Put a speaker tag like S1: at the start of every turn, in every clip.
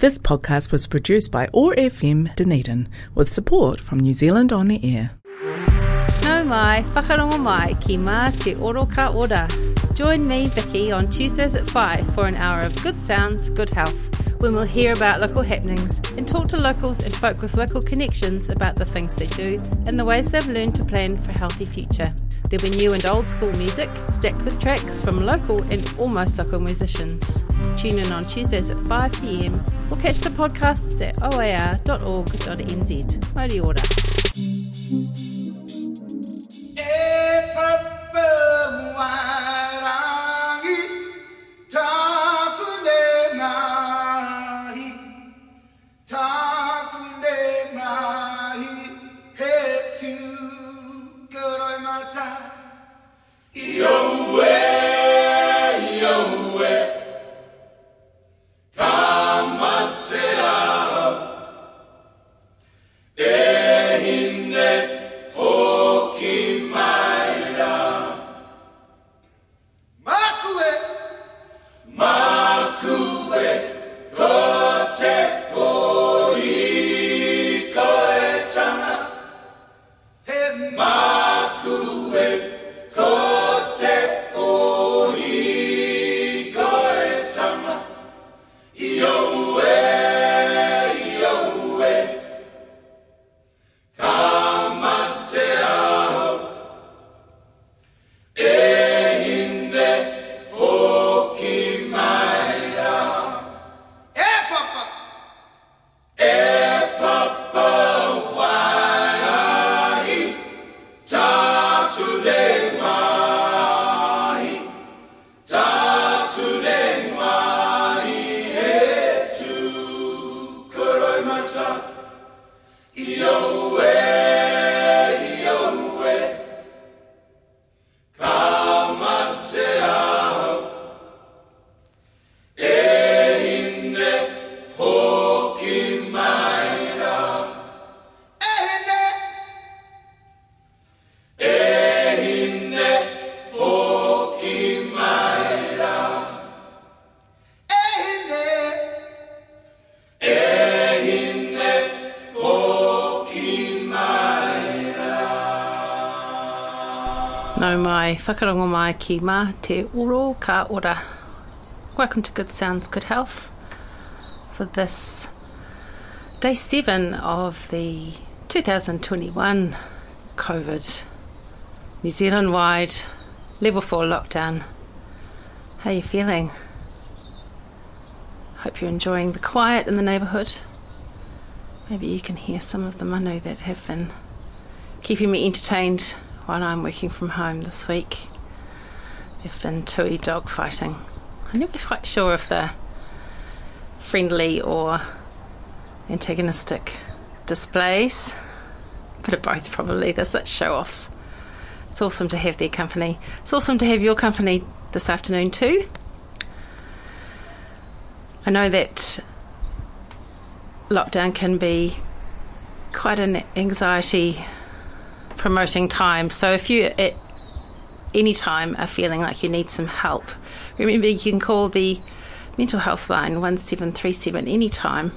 S1: This podcast was produced by OAR FM Dunedin with support from New Zealand On the Air.
S2: Nau mai, whakarongo mai ki mā te oro ka ora. Join me, Vicky, on Tuesdays at 5 for an hour of good sounds, good health, when we'll hear about local happenings and talk to locals and folk with local connections about the things they do and the ways they've learned to plan for a healthy future. There'll be new and old school music, stacked with tracks from local and almost local musicians. Tune in on Tuesdays at 5pm or catch the podcasts at oar.org.nz. Mauri ora.
S3: E papa koroi mata. Yo
S2: Nau mai, whakarongo mai ki mā te oro ka ora. Welcome to Good Sounds, Good Health for this day seven of the 2021 COVID New Zealand wide level four lockdown. How are you feeling? Hope you're enjoying the quiet in the neighbourhood. Maybe you can hear some of the manu that have been keeping me entertained while I'm working from home this week. They've been tui dog fighting. I'm never quite sure if they're friendly or antagonistic displays. Bit of both, probably. They're such show offs. It's awesome to have their company. It's awesome to have your company this afternoon, too. I know that lockdown can be quite an anxiety promoting time. So if you at any time are feeling like you need some help, remember you can call the mental health line 1737 anytime.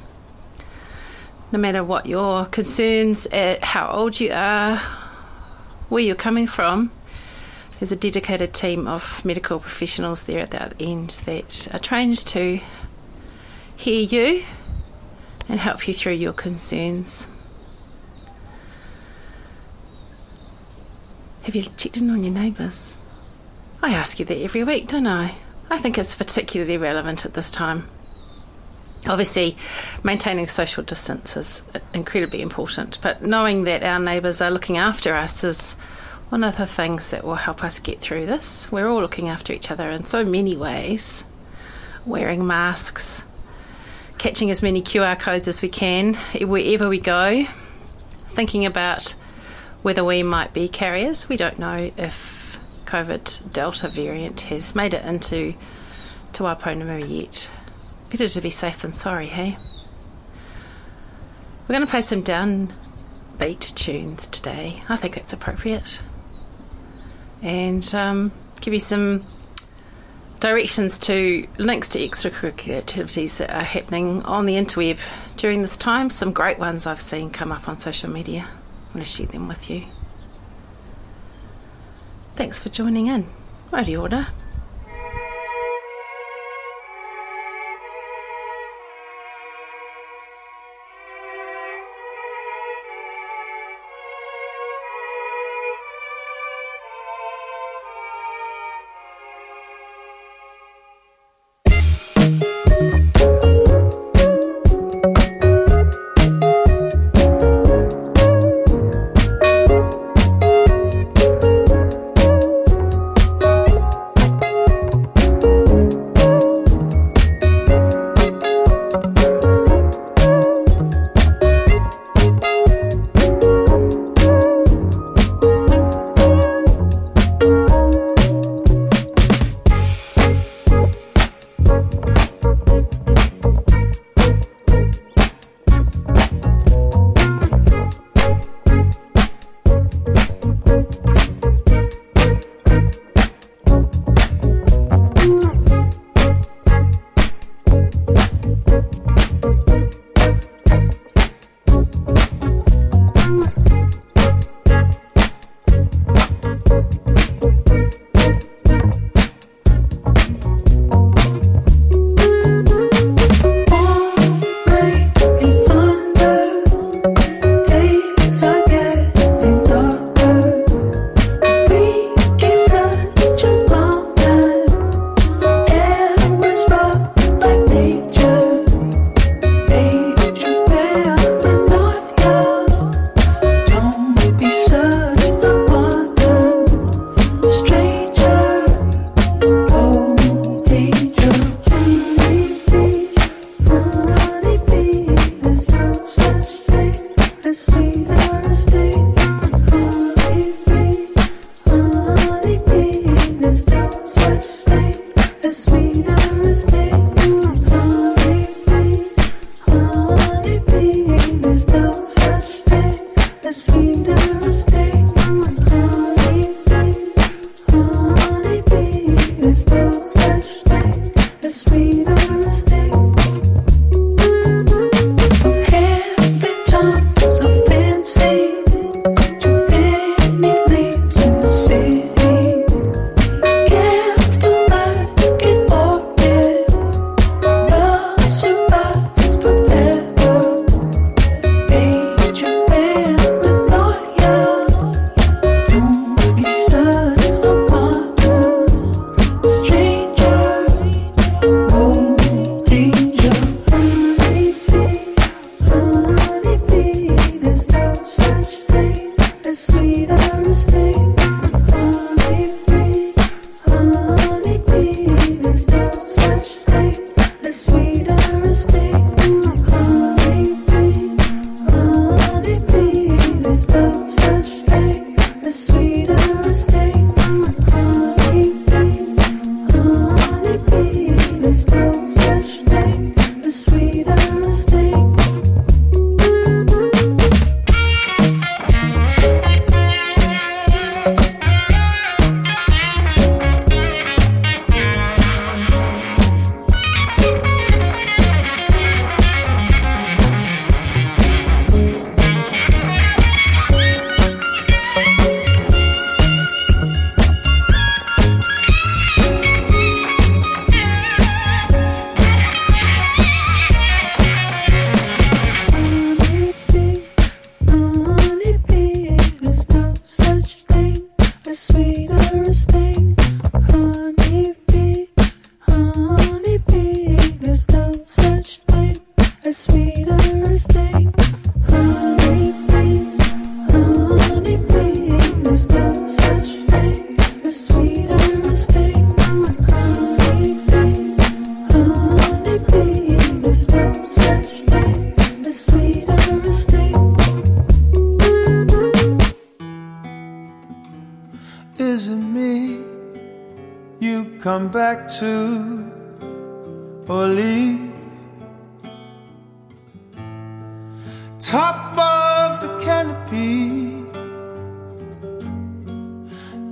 S2: No matter what your concerns, uh, how old you are, where you're coming from, there's a dedicated team of medical professionals there at the end that are trained to hear you and help you through your concerns. Have you checked in on your neighbours? I ask you that every week, don't I? I think it's particularly relevant at this time. Obviously, maintaining social distance is incredibly important, but knowing that our neighbours are looking after us is one of the things that will help us get through this. We're all looking after each other in so many ways wearing masks, catching as many QR codes as we can wherever we go, thinking about whether we might be carriers. We don't know if COVID Delta variant has made it into to Waiponamuri yet. Better to be safe than sorry, hey? We're going to play some downbeat tunes today. I think it's appropriate. And um, give you some
S4: directions to links to extracurricular activities that are happening on the interweb during this time. Some great ones I've seen come up on social media. I want to share them with you. Thanks for joining in. Mighty order.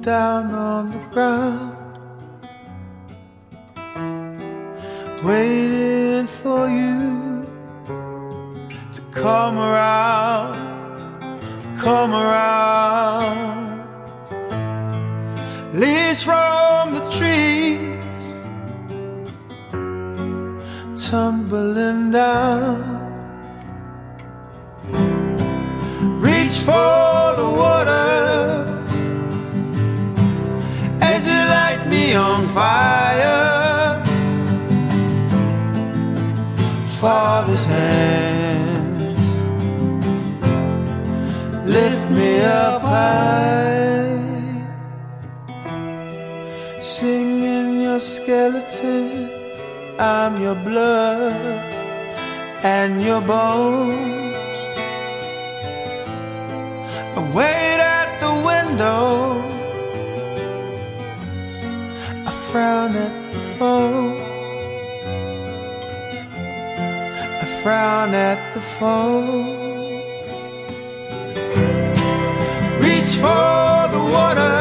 S5: Down on the ground. waiting for you to come around, come around. Leaves from the trees tumbling down. Reach for the water as you light me on fire. Father's hands lift me up high, singing your skeleton. I'm your blood and your bones. I wait at the window. I frown at the phone. I frown at the phone. Reach for the water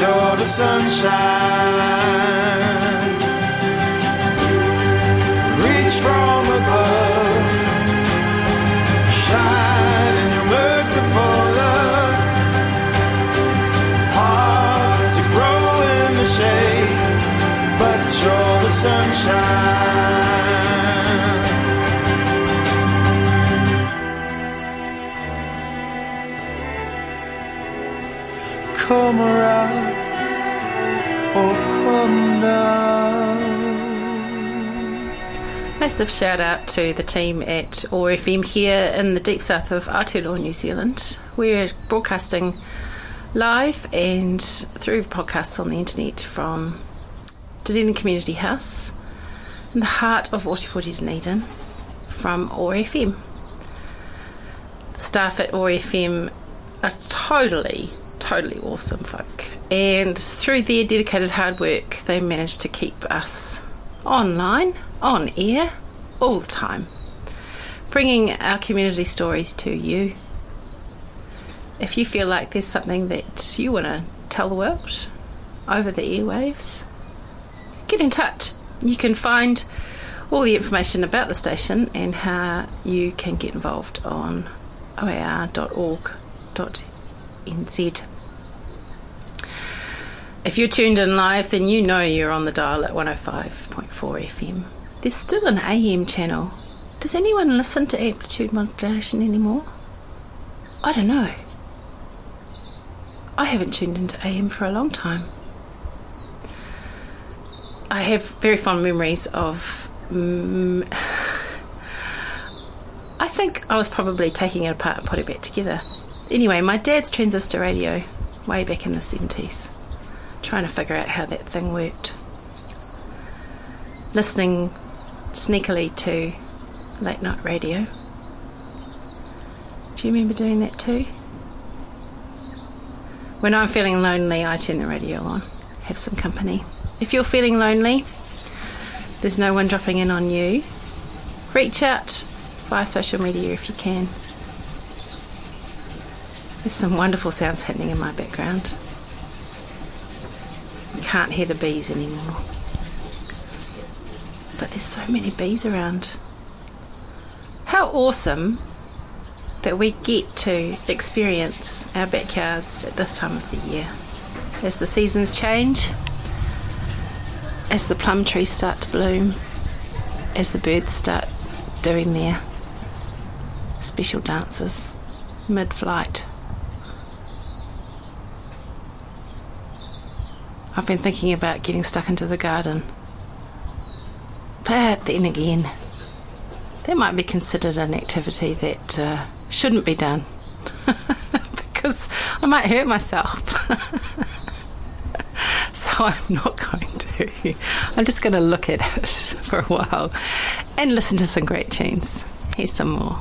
S5: you're the sunshine.
S2: Massive shout out to the team at OAR FM here in the deep south of Aotearoa, New Zealand. We're broadcasting live and through podcasts on the internet from Dunedin Community House in the heart of Ōtepoti Dunedin from OAR FM. The staff at OAR FM are totally, totally awesome folk. And through their dedicated hard work, they managed to keep us online, on air, all the time, bringing our community stories to you. If you feel like there's something that you want to tell the world over the airwaves, get in touch. You can find all the information about the station and how you can get involved on oar.org.nz. If you're tuned in live, then you know you're on the dial at 105.4 FM. There's still an AM channel. Does anyone listen to amplitude modulation anymore? I don't know. I haven't tuned into AM for a long time. I have very fond memories of. Mm, I think I was probably taking it apart and putting it back together. Anyway, my dad's transistor radio, way back in the 70s, trying to figure out how that thing worked. Listening sneakily to late night radio. Do you remember doing that too? When I'm feeling lonely, I turn the radio on, have some company. If you're feeling lonely, there's no one dropping in on you, reach out via social media if you can. There's some wonderful sounds happening in my background. Can't hear the bees anymore. But there's so many bees around. How awesome that we get to experience our backyards at this time of the year. As the seasons change, as the plum trees start to bloom, as the birds start doing their special dances mid flight. I've been thinking about getting stuck into the garden, then again, that might be considered an activity that uh, shouldn't be done because I might hurt myself. so I'm not going to. I'm just going to look at it for a while and listen to some great tunes. Here's some more.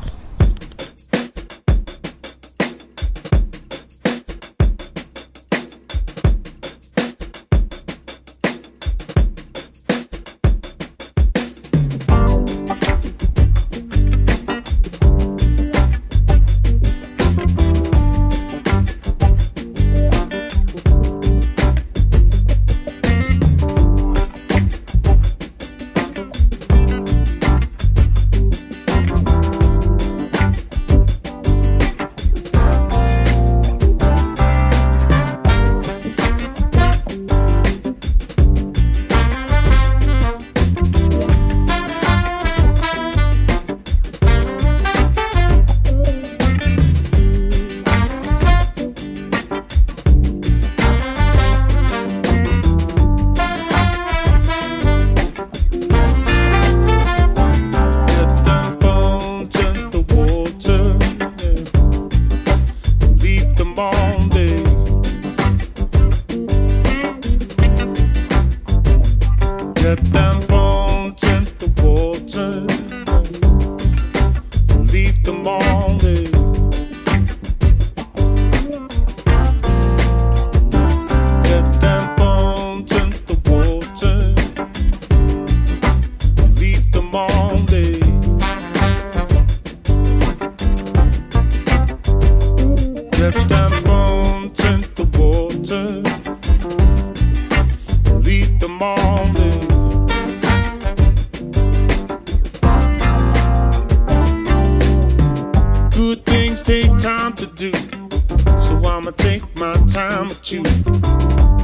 S3: time with you.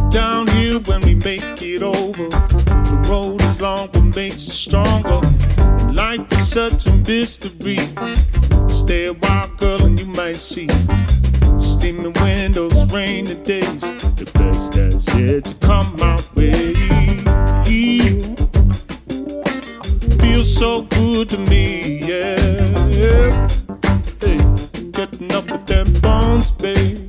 S3: Down here when we make it over. The road is long, but makes us stronger. Life is such a mystery. Stay a while, girl, and you might see. Steamy windows, rainy days. The best has yet to come my way. Feels so good to me, yeah. Hey, up with them bones, babe.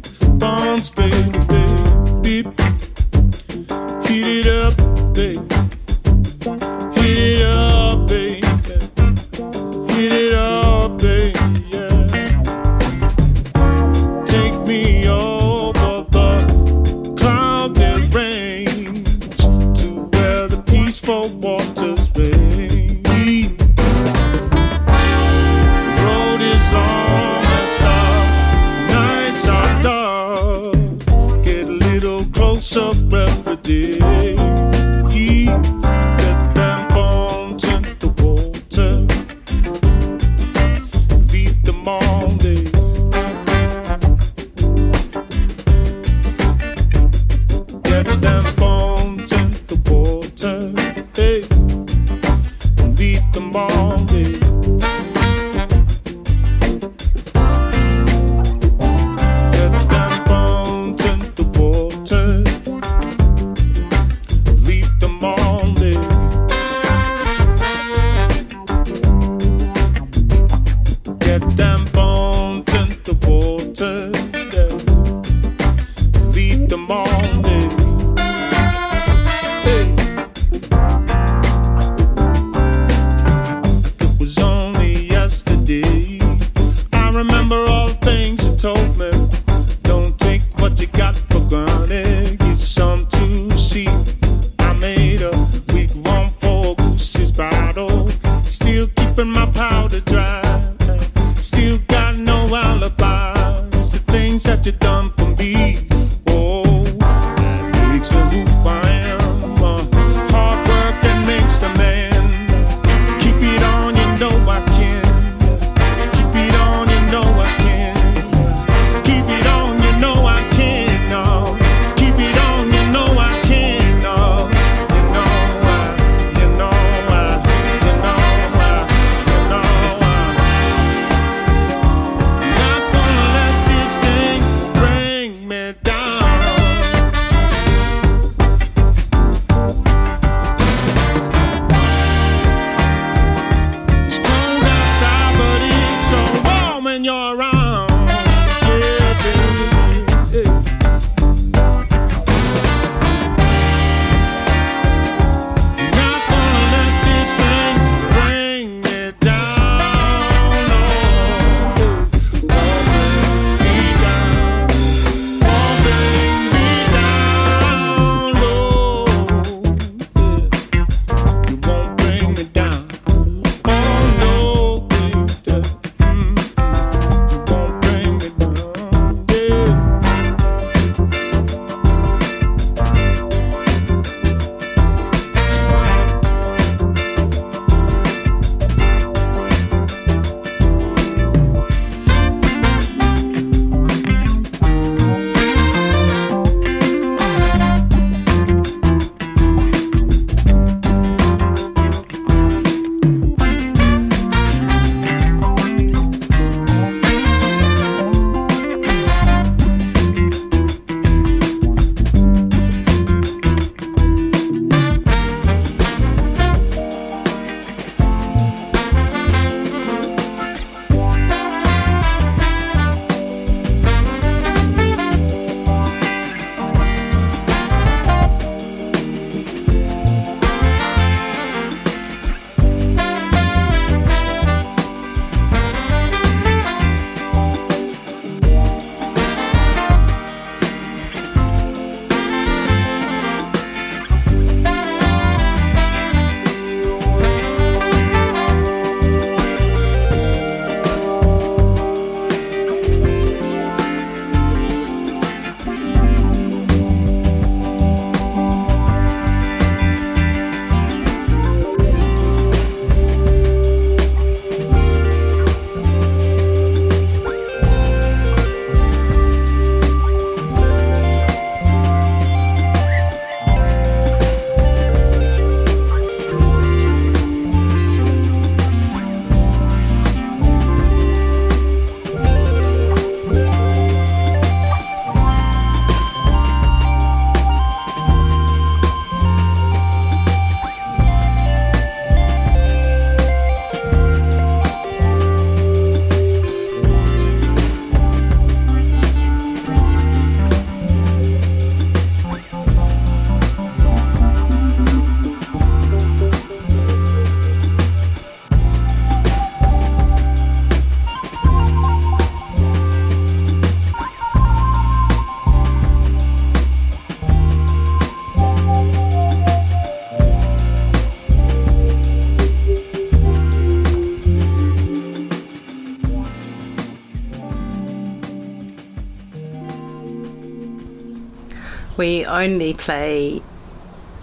S2: We only play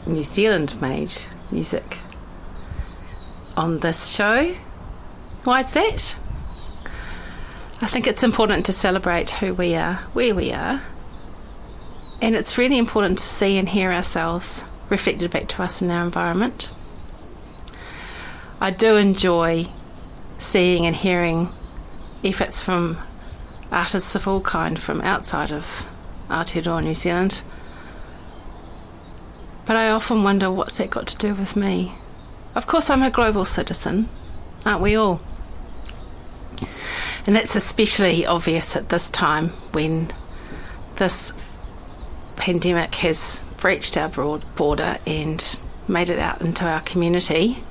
S2: New Zealand made music on this show. Why is that? I think it's important to celebrate who we are, where we are, and it's really important to see and hear ourselves reflected back to us in our environment. I do enjoy seeing and hearing efforts from artists of all kind from outside of Aotearoa, New Zealand. But I often wonder what's that got to do with me? Of course, I'm a global citizen, aren't we all? And that's especially obvious at this time when this pandemic has breached our broad border and made it out into our community.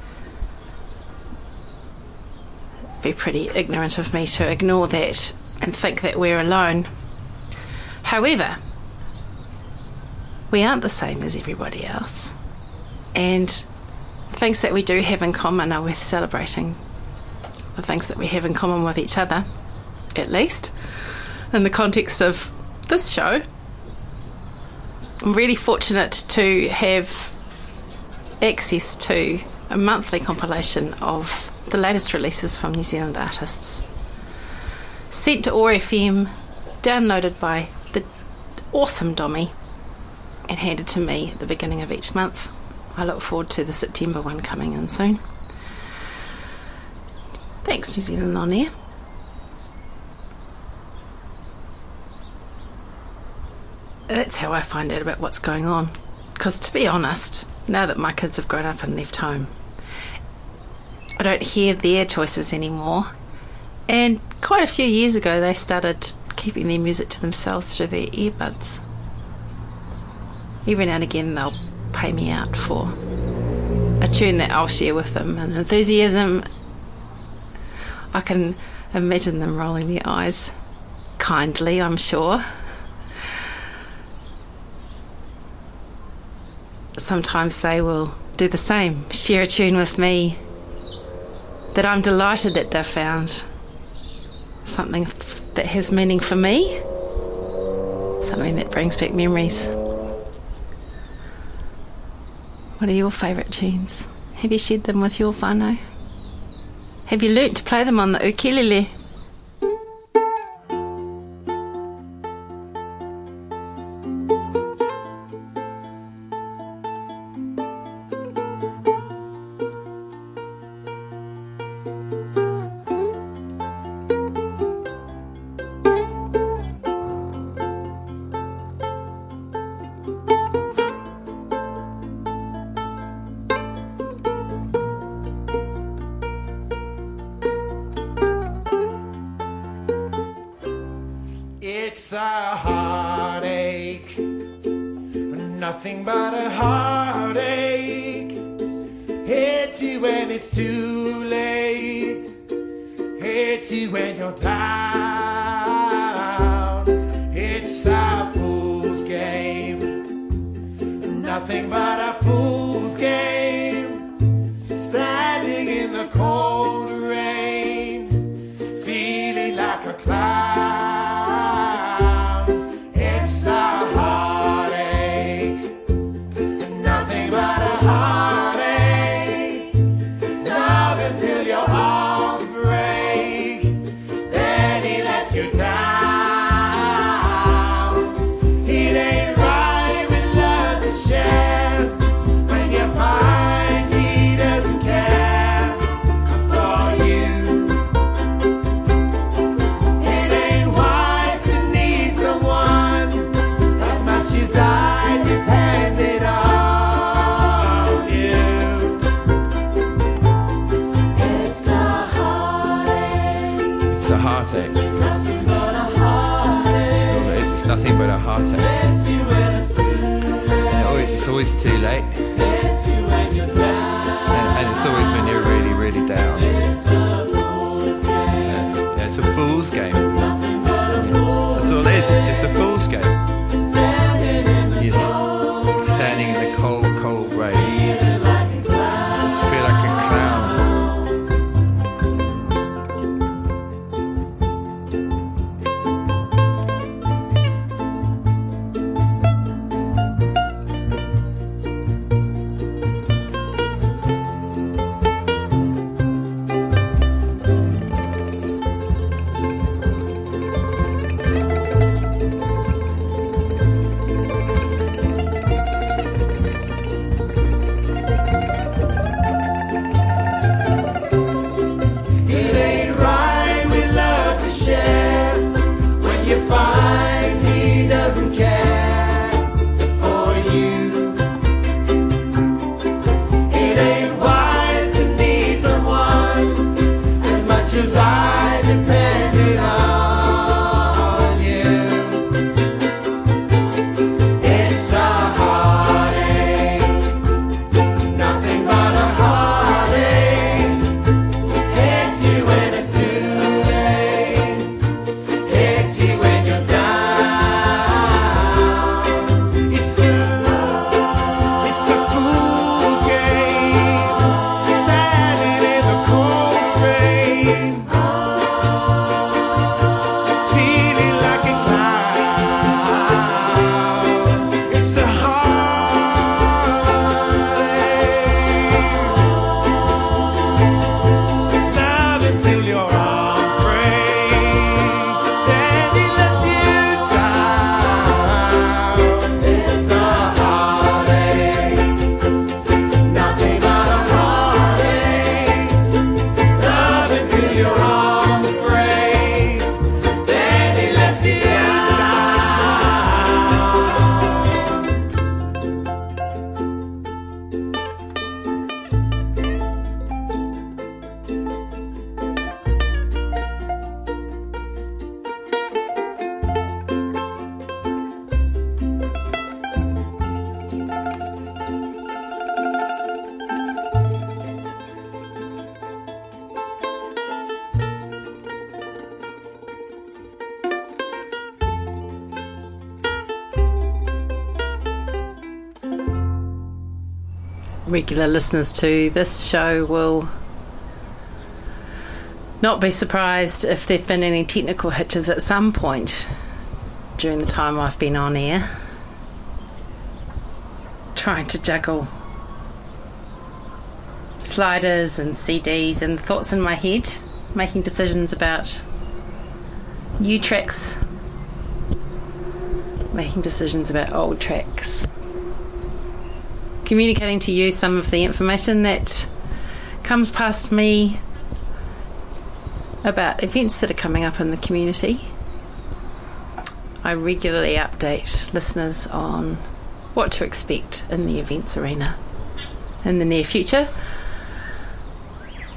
S2: It'd be pretty ignorant of me to ignore that and think that we're alone. However, we aren't the same as everybody else. And things that we do have in common are worth celebrating. The things that we have in common with each other, at least, in the context of this show. I'm really fortunate to have access to a monthly compilation of the latest releases from New Zealand artists. Sent to OAR FM, downloaded by the awesome Dommy, and handed to me at the beginning of each month. I look forward to the September one coming in soon. Thanks, New Zealand On Air. That's how I find out about what's going on. Because to be honest, now that my kids have grown up and left home, I don't hear their choices anymore. And quite a few years ago, they started keeping their music to themselves through their earbuds. Every now and again, they'll pay me out for a tune that I'll share with them. And enthusiasm, I can imagine them rolling their eyes kindly, I'm sure. Sometimes they will do the same, share a tune with me that I'm delighted that they've found something that has meaning for me, something that brings back memories. What are your favourite tunes? Have you shared them with your whānau? Have you learnt to play them on the ukulele?
S3: A heartache, nothing but a heartache. Hits you when it's too late, hits you when you're down. It's it's
S6: always- too late, and, and it's always when you're really, really down.
S3: It's a fool's game,
S6: Yeah, it's a fool's game. That's all it is. It's just a fool's game.
S2: Regular listeners to this show will not be surprised if there've been any technical hitches at some point during the time I've been on air. Trying to juggle sliders and CDs and thoughts in my head, making decisions about new tracks, making decisions about old tracks, communicating to you some of the information that comes past me about events that are coming up in the community. I regularly update listeners on what to expect in the events arena in the near future.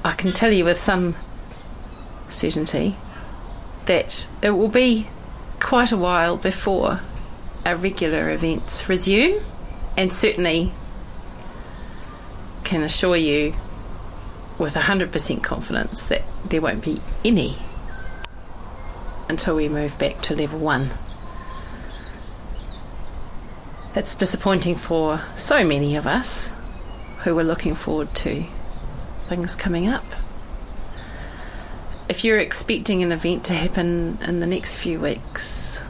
S2: I can tell you with some certainty that it will be quite a while before our regular events resume, and certainly can assure you with 100% confidence that there won't be any until we move back to level one. That's disappointing for so many of us who were looking forward to things coming up. If you're expecting an event to happen in the next few weeks,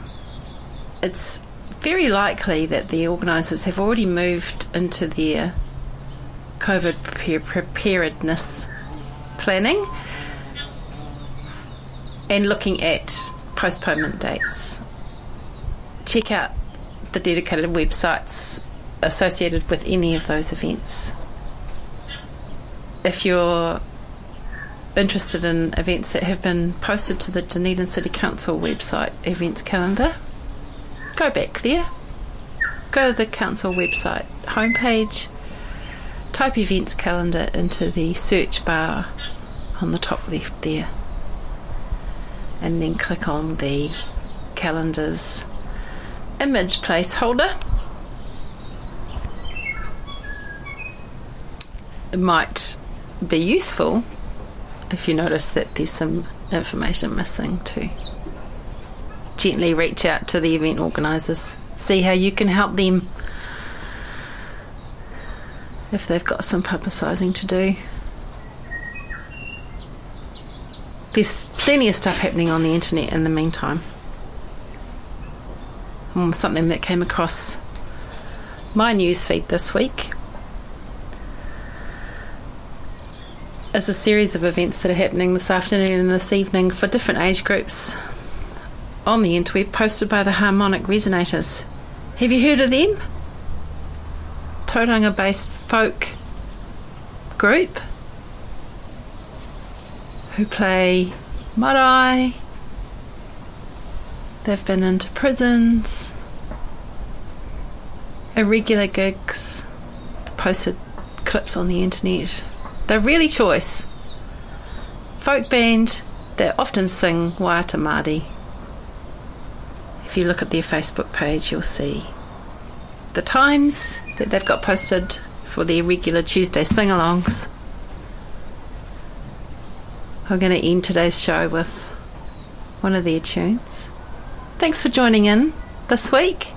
S2: it's very likely that the organisers have already moved into their COVID prepare- preparedness planning and looking at postponement dates. Check out the dedicated websites associated with any of those events. If you're interested in events that have been posted to the Dunedin City Council website events calendar, go back there. Go to the council website homepage, type events calendar into the search bar on the top left there, and then click on the calendar's image placeholder. It might be useful if you notice that there's some information missing to gently reach out to the event organisers, see how you can help them if they've got some publicising to do. There's plenty of stuff happening on the internet in the meantime. Um, something that came across my news feed this week is a series of events that are happening this afternoon and this evening for different age groups on the interweb posted by the Harmonic Resonators. Have you heard of them? Tauranga based folk group who play marae. They've been into prisons, irregular gigs, posted clips on the internet. They're really choice. Folk band that often sing Waiata Māori. If you look at their Facebook page, you'll see the times that they've got posted for their regular Tuesday sing alongs. I'm going to end today's show with one of their tunes. Thanks for joining in this week.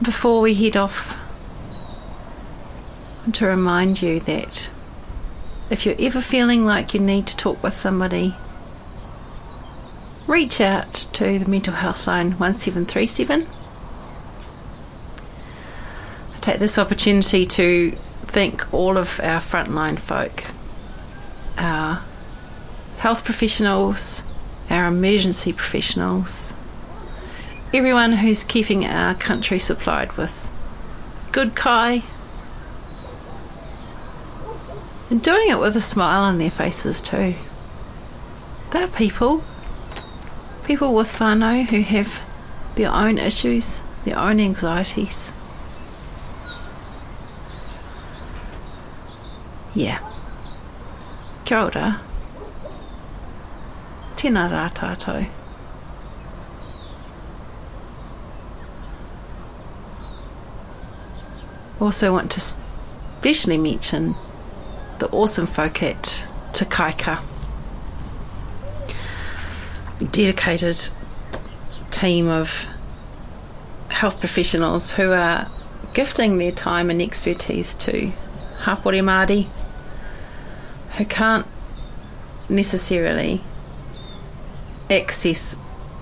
S2: Before we head off, I want to remind you that if you're ever feeling like you need to talk with somebody, reach out to the mental health line 1737. Take this opportunity to thank all of our frontline folk, our health professionals, our emergency professionals, everyone who's keeping our country supplied with good kai and doing it with a smile on their faces too. They're people, people with whānau who have their own issues, their own anxieties. Yeah. Kia ora. Tēnā rā tātou. Also want to especially mention the awesome folk at Te Kaika. Dedicated team of health professionals who are gifting their time and expertise to hapori Māori who can't necessarily access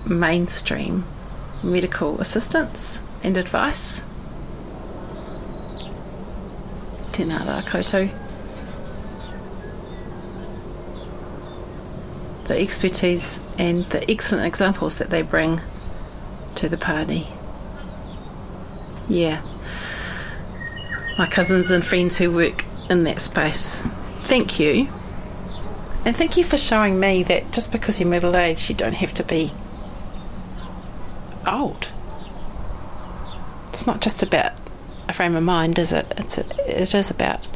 S2: mainstream medical assistance and advice. Tēnā rā koutou. The expertise and the excellent examples that they bring to the party. Yeah. My cousins and friends who work in that space. Thank you. And thank you for showing me that just because you're middle aged, you don't have to be old. It's not just about a frame of mind, is it? It's a, it is about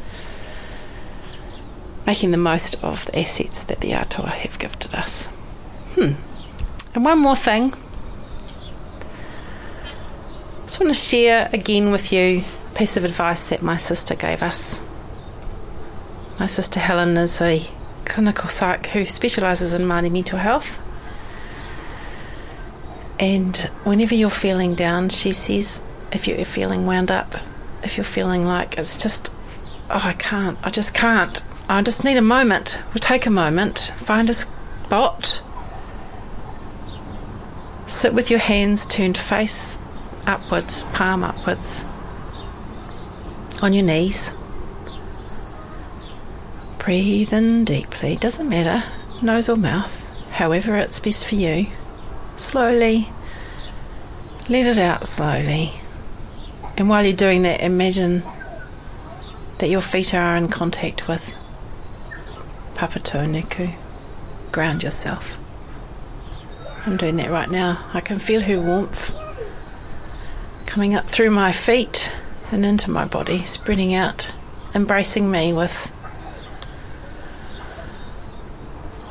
S2: making the most of the assets that the Atua have gifted us. Hmm. And one more thing. I just want to share again with you a piece of advice that my sister gave us. My sister Helen is a clinical psych who specialises in Māori mental health. And whenever you're feeling down, she says, if you're feeling wound up, if you're feeling like it's just, oh, I can't, I just can't, I just need a moment. We'll take a moment, find a spot, sit with your hands turned face upwards, palm upwards, on your knees. Breathe in deeply, doesn't matter, nose or mouth, however it's best for you. Slowly, let it out slowly. And while you're doing that, imagine that your feet are in contact with Papatūānuku. Ground yourself. I'm doing that right now. I can feel her warmth coming up through my feet and into my body, spreading out, embracing me with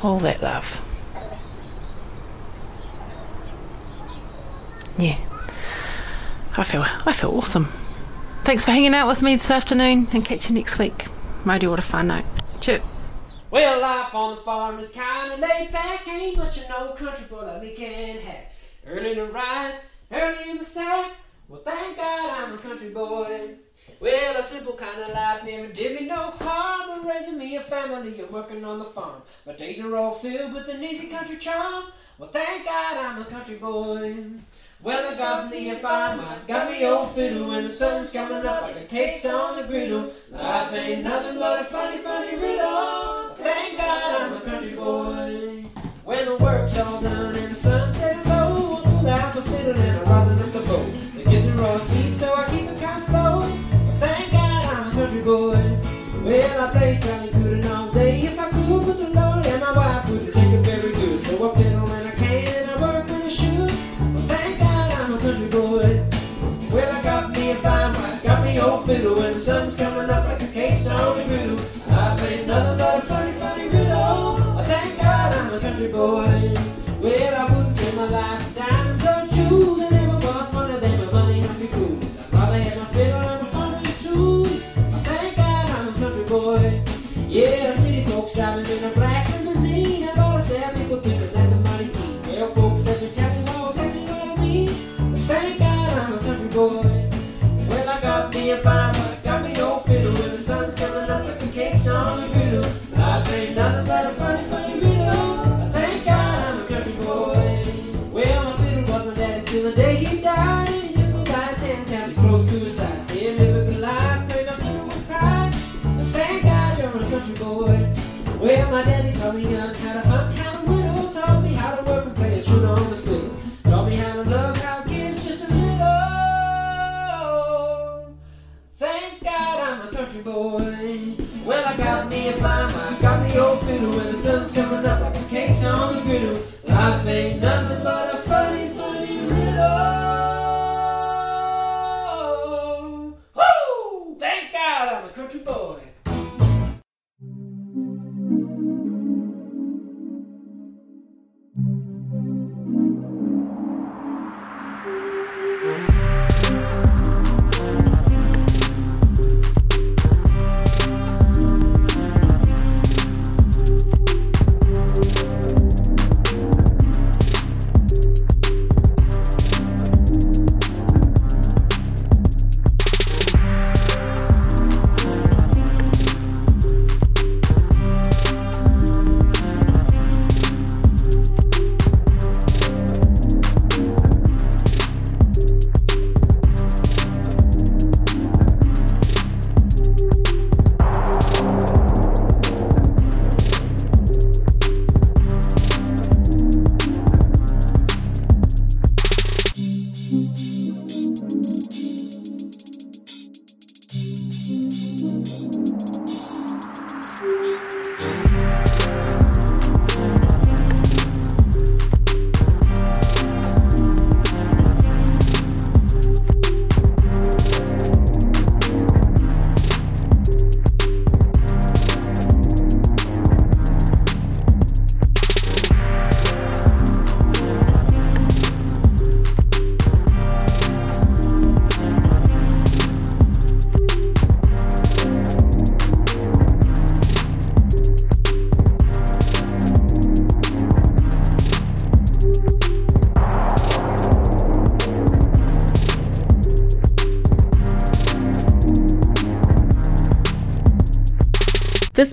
S2: all that love. Yeah. I feel I feel awesome. Thanks for hanging out with me this afternoon and catch you next week. Mighty what a fun night. Chirp.
S7: Well, life on the farm is kinda laid back, ain't much of no country boy like me can have. Early to rise, early in the sack. Well, thank God I'm a country boy. Well, a simple kind of life never did me no harm. I'm raising me a family and working on the farm. My days are all filled with an easy country charm. Well, thank God I'm a country boy. Well, I got me a farm, I got me old fiddle when the sun's coming up like a cake's on the griddle. Life ain't nothing but a funny, funny riddle. Thank God I'm a country boy. When the work's all done and the sunset low, I'll pull out the fiddle and I rosin up the bow. The kids are all country boy. Well, I play Sally cakes